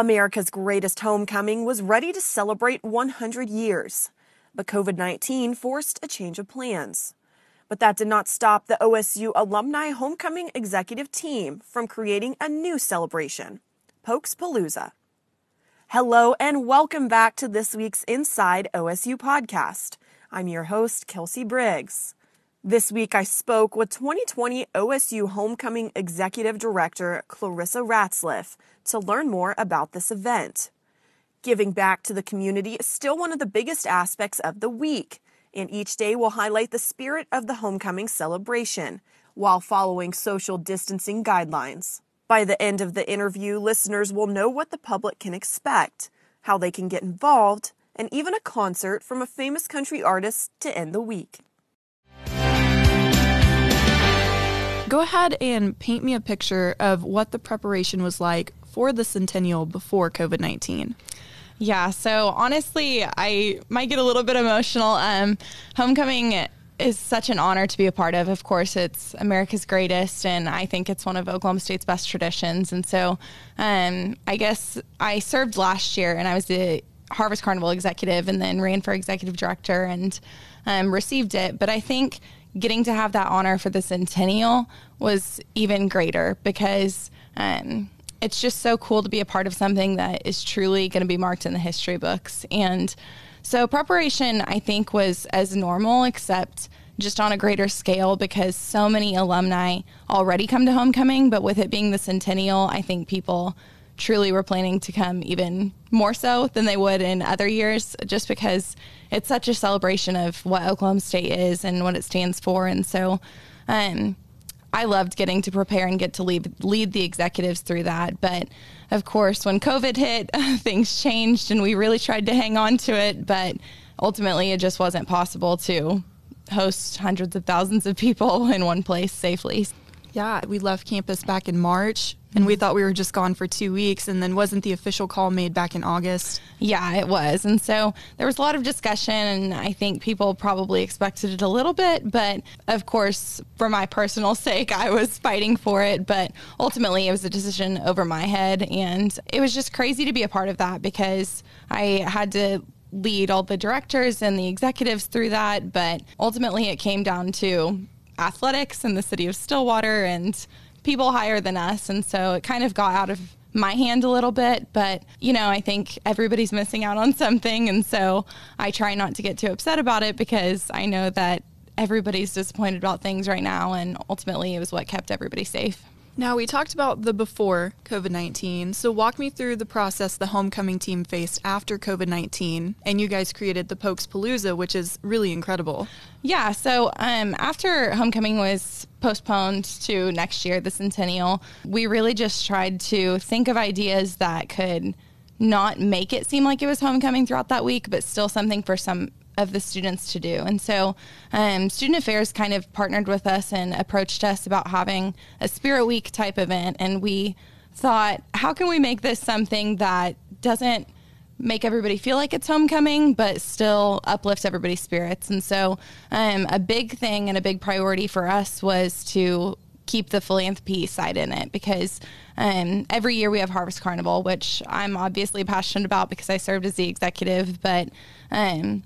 America's greatest homecoming was ready to celebrate 100 years, but COVID 19 forced a change of plans. But that did not stop the OSU Alumni Homecoming Executive Team from creating a new celebration, Pokes Palooza. Hello and welcome back to this week's Inside OSU podcast. I'm your host, Kelsey Briggs. This week I spoke with 2020 OSU Homecoming Executive Director Clarissa Ratzlaff to learn more about this event. Giving back to the community is still one of the biggest aspects of the week, and each day will highlight the spirit of the homecoming celebration while following social distancing guidelines. By the end of the interview, listeners will know what the public can expect, how they can get involved, and even a concert from a famous country artist to end the week. Go ahead and paint me a picture of what the preparation was like for the centennial before COVID 19. Yeah, so honestly, I might get a little bit emotional. Um, homecoming is such an honor to be a part of. Of course, it's America's greatest, and I think it's one of Oklahoma State's best traditions. And so, um, I guess I served last year, and I was the Harvest Carnival executive, and then ran for executive director, and um, received it. But I think getting to have that honor for the centennial was even greater because um, it's just so cool to be a part of something that is truly going to be marked in the history books. And so preparation, I think, was as normal, except just on a greater scale because so many alumni already come to homecoming. But with it being the centennial, I think people truly were planning to come even more so than they would in other years, just because it's such a celebration of what Oklahoma State is and what it stands for. And so, um, I loved getting to prepare and get to lead lead the executives through that. But of course, when COVID hit, things changed, and we really tried to hang on to it. But ultimately, it just wasn't possible to host hundreds of thousands of people in one place safely. Yeah, we left campus back in March and we mm-hmm. thought we were just gone for two weeks and then wasn't the official call made back in august? Yeah it was and so there was a lot of discussion and i think people probably expected it a little bit but of course for my personal sake i was fighting for it but ultimately it was a decision over my head and it was just crazy to be a part of that because i had to lead all the directors and the executives through that but ultimately it came down to athletics in the city of stillwater and people higher than us. And so it kind of got out of my hand a little bit, but you know, I think everybody's missing out on something. And so I try not to get too upset about it because I know that everybody's disappointed about things right now. And ultimately, it was what kept everybody safe. Now, we talked about the before COVID 19. So, walk me through the process the homecoming team faced after COVID 19. And you guys created the Pokes Palooza, which is really incredible. Yeah. So, um, after homecoming was postponed to next year, the centennial, we really just tried to think of ideas that could not make it seem like it was homecoming throughout that week, but still something for some of the students to do. And so, um, Student Affairs kind of partnered with us and approached us about having a Spirit Week type event. And we thought, how can we make this something that doesn't make everybody feel like it's homecoming, but still uplifts everybody's spirits? And so, um, a big thing and a big priority for us was to keep the philanthropy side in it because um, every year we have Harvest Carnival, which I'm obviously passionate about because I served as the executive, but um,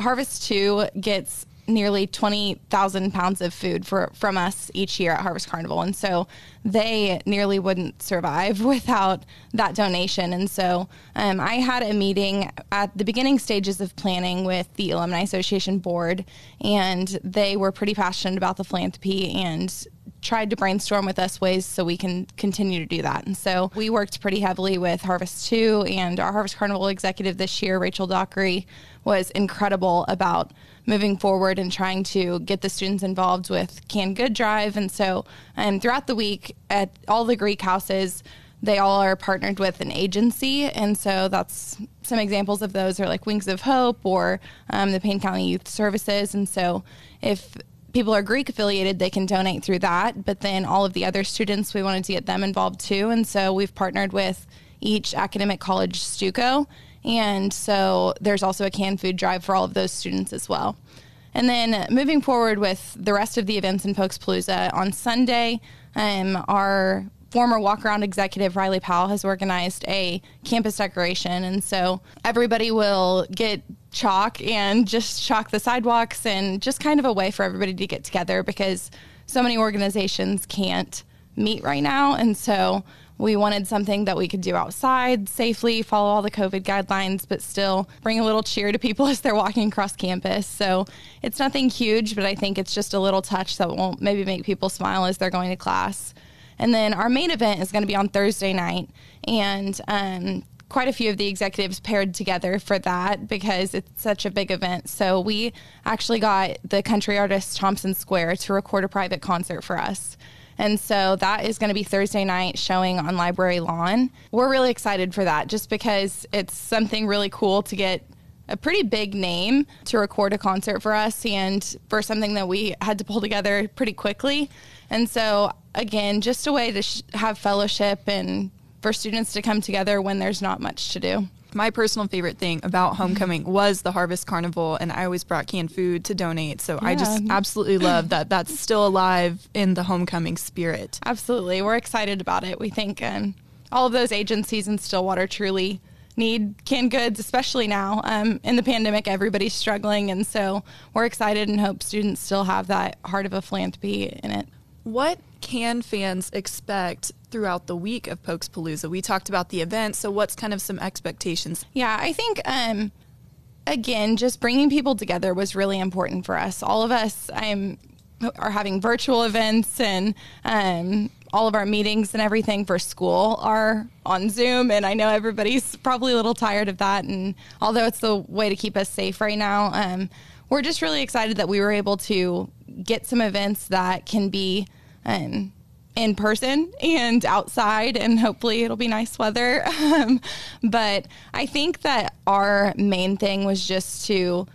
Harvest 2 gets nearly 20,000 pounds of food for, from us each year at Harvest Carnival. And so they nearly wouldn't survive without that donation. And so um, I had a meeting at the beginning stages of planning with the Alumni Association board, and they were pretty passionate about the philanthropy and tried to brainstorm with us ways so we can continue to do that. And so we worked pretty heavily with Harvest 2 and our Harvest Carnival executive this year, Rachel Dockery, was incredible about moving forward and trying to get the students involved with Can Good Drive. And so um, throughout the week at all the Greek houses, they all are partnered with an agency. And so that's some examples of those are like Wings of Hope or um, the Payne County Youth Services. And so if people are Greek affiliated, they can donate through that. But then all of the other students, we wanted to get them involved too. And so we've partnered with each academic college Stuco and so there's also a canned food drive for all of those students as well. And then moving forward with the rest of the events in Pokes Palooza on Sunday, um, our former walk around executive Riley Powell has organized a campus decoration. And so everybody will get chalk and just chalk the sidewalks and just kind of a way for everybody to get together because so many organizations can't meet right now. And so we wanted something that we could do outside safely, follow all the COVID guidelines, but still bring a little cheer to people as they're walking across campus. So it's nothing huge, but I think it's just a little touch that will maybe make people smile as they're going to class. And then our main event is going to be on Thursday night. And um, quite a few of the executives paired together for that because it's such a big event. So we actually got the country artist Thompson Square to record a private concert for us. And so that is going to be Thursday night showing on Library Lawn. We're really excited for that just because it's something really cool to get a pretty big name to record a concert for us and for something that we had to pull together pretty quickly. And so, again, just a way to sh- have fellowship and for students to come together when there's not much to do. My personal favorite thing about homecoming was the Harvest Carnival, and I always brought canned food to donate. So I just absolutely love that that's still alive in the homecoming spirit. Absolutely. We're excited about it. We think um, all of those agencies in Stillwater truly need canned goods, especially now. Um, in the pandemic, everybody's struggling. And so we're excited and hope students still have that heart of a philanthropy in it. What can fans expect throughout the week of Pokes Palooza? We talked about the event, so what's kind of some expectations? Yeah, I think um, again, just bringing people together was really important for us. All of us, I'm are having virtual events and um, all of our meetings and everything for school are on Zoom. And I know everybody's probably a little tired of that. And although it's the way to keep us safe right now, um, we're just really excited that we were able to get some events that can be um, in person and outside, and hopefully it'll be nice weather. Um, but I think that our main thing was just to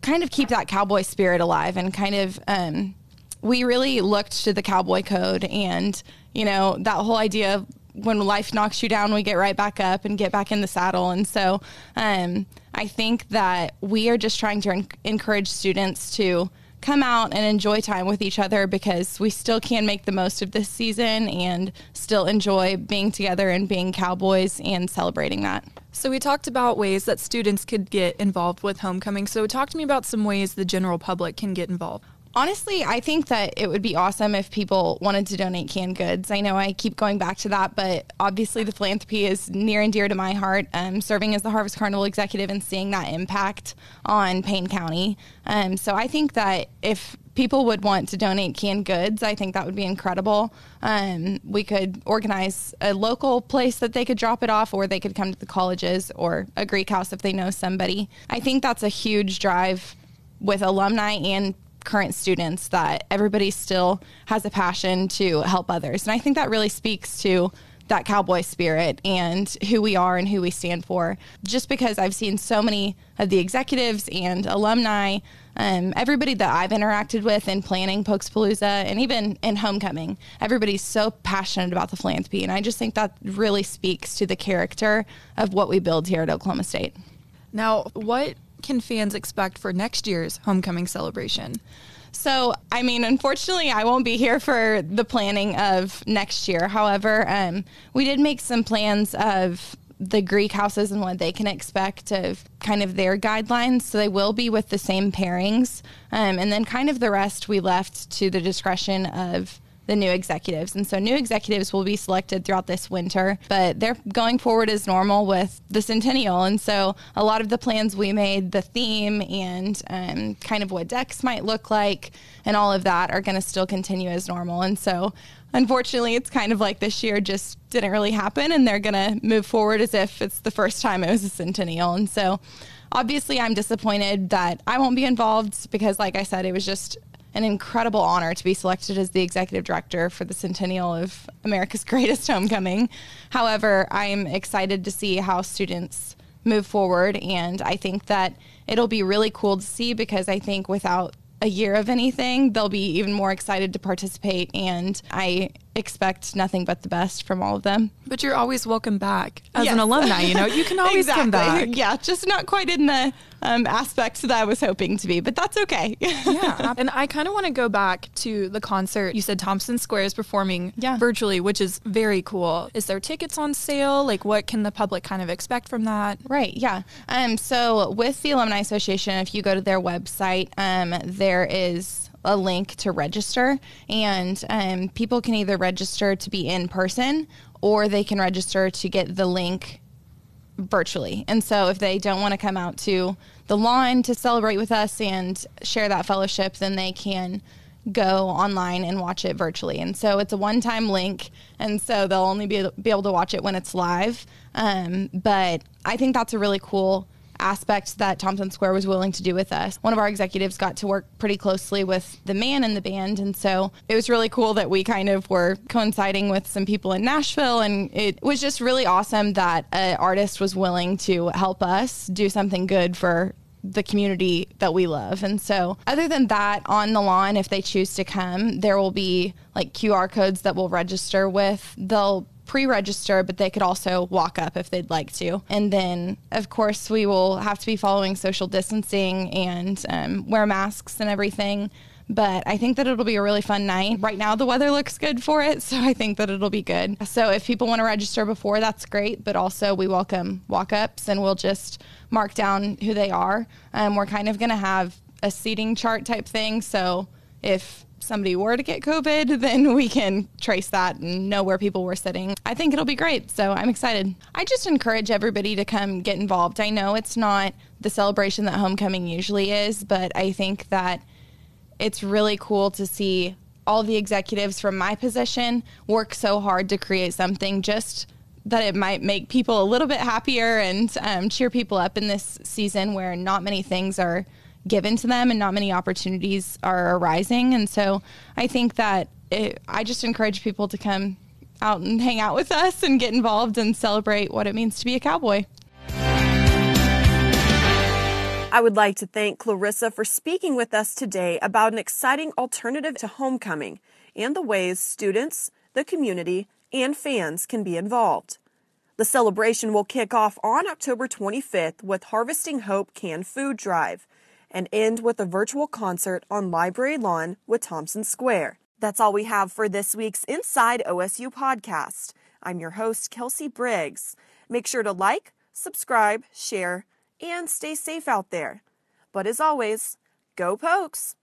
kind of keep that cowboy spirit alive and kind of. Um, we really looked to the cowboy code and you know that whole idea of when life knocks you down, we get right back up and get back in the saddle. And so um, I think that we are just trying to en- encourage students to come out and enjoy time with each other because we still can make the most of this season and still enjoy being together and being cowboys and celebrating that. So, we talked about ways that students could get involved with homecoming. So, talk to me about some ways the general public can get involved. Honestly, I think that it would be awesome if people wanted to donate canned goods. I know I keep going back to that, but obviously the philanthropy is near and dear to my heart. Um, serving as the Harvest Carnival executive and seeing that impact on Payne County. Um, so I think that if people would want to donate canned goods, I think that would be incredible. Um, we could organize a local place that they could drop it off, or they could come to the colleges or a Greek house if they know somebody. I think that's a huge drive with alumni and current students that everybody still has a passion to help others. And I think that really speaks to that cowboy spirit and who we are and who we stand for. Just because I've seen so many of the executives and alumni, um, everybody that I've interacted with in planning Pokespalooza and even in homecoming, everybody's so passionate about the philanthropy. And I just think that really speaks to the character of what we build here at Oklahoma State. Now, what can fans expect for next year's homecoming celebration? So, I mean, unfortunately, I won't be here for the planning of next year. However, um, we did make some plans of the Greek houses and what they can expect of kind of their guidelines. So they will be with the same pairings. Um, and then kind of the rest we left to the discretion of the new executives. And so new executives will be selected throughout this winter, but they're going forward as normal with the centennial. And so a lot of the plans we made, the theme and um, kind of what decks might look like and all of that are going to still continue as normal. And so unfortunately, it's kind of like this year just didn't really happen and they're going to move forward as if it's the first time it was a centennial. And so obviously I'm disappointed that I won't be involved because like I said, it was just an incredible honor to be selected as the executive director for the centennial of America's Greatest Homecoming. However, I'm excited to see how students move forward, and I think that it'll be really cool to see because I think without a year of anything, they'll be even more excited to participate. And I expect nothing but the best from all of them. But you're always welcome back as Yes. an alumni. You know, you can always exactly. come back. Yeah, just not quite in the um, aspects that I was hoping to be, but that's okay. yeah. And I kind of want to go back to the concert. You said Thompson Square is performing Yeah. virtually, which is very cool. Is there tickets on sale? Like, what can the public kind of expect from that? Right. Yeah. Um. So with the Alumni Association, if you go to their website, um, there is a link to register, and um, people can either register to be in person or they can register to get the link virtually. And so if they don't want to come out to the lawn to celebrate with us and share that fellowship, then they can go online and watch it virtually. And so it's a one time link. And so they'll only be, be able to watch it when it's live. Um, but I think that's a really cool aspect that Thompson Square was willing to do with us. One of our executives got to work pretty closely with the man in the band, and so it was really cool that we kind of were coinciding with some people in Nashville, and it was just really awesome that an artist was willing to help us do something good for the community that we love. And so, other than that, on the lawn, if they choose to come, there will be like QR codes that we'll register with. They'll pre-register but they could also walk up if they'd like to and then of course we will have to be following social distancing and um, wear masks and everything but I think that it'll be a really fun night. Right now, the weather looks good for it, so I think that it'll be good. So, if people want to register before, that's great, but also we welcome walk ups and we'll just mark down who they are. Um, we're kind of going to have a seating chart type thing, so if somebody were to get COVID, then we can trace that and know where people were sitting. I think it'll be great. So I'm excited. I just encourage everybody to come get involved. I know it's not the celebration that homecoming usually is, but I think that it's really cool to see all the executives from my position work so hard to create something just that it might make people a little bit happier and um, cheer people up in this season where not many things are given to them and not many opportunities are arising. And so I think that it, I just encourage people to come out and hang out with us and get involved and celebrate what it means to be a cowboy. I would like to thank Clarissa for speaking with us today about an exciting alternative to homecoming and the ways students, the community, and fans can be involved. The celebration will kick off on October 25th with Harvesting Hope Canned Food Drive and end with a virtual concert on Library Lawn with Thompson Square. That's all we have for this week's Inside OSU podcast. I'm your host, Kelsey Briggs. Make sure to like, subscribe, share, and stay safe out there. But as always, go Pokes!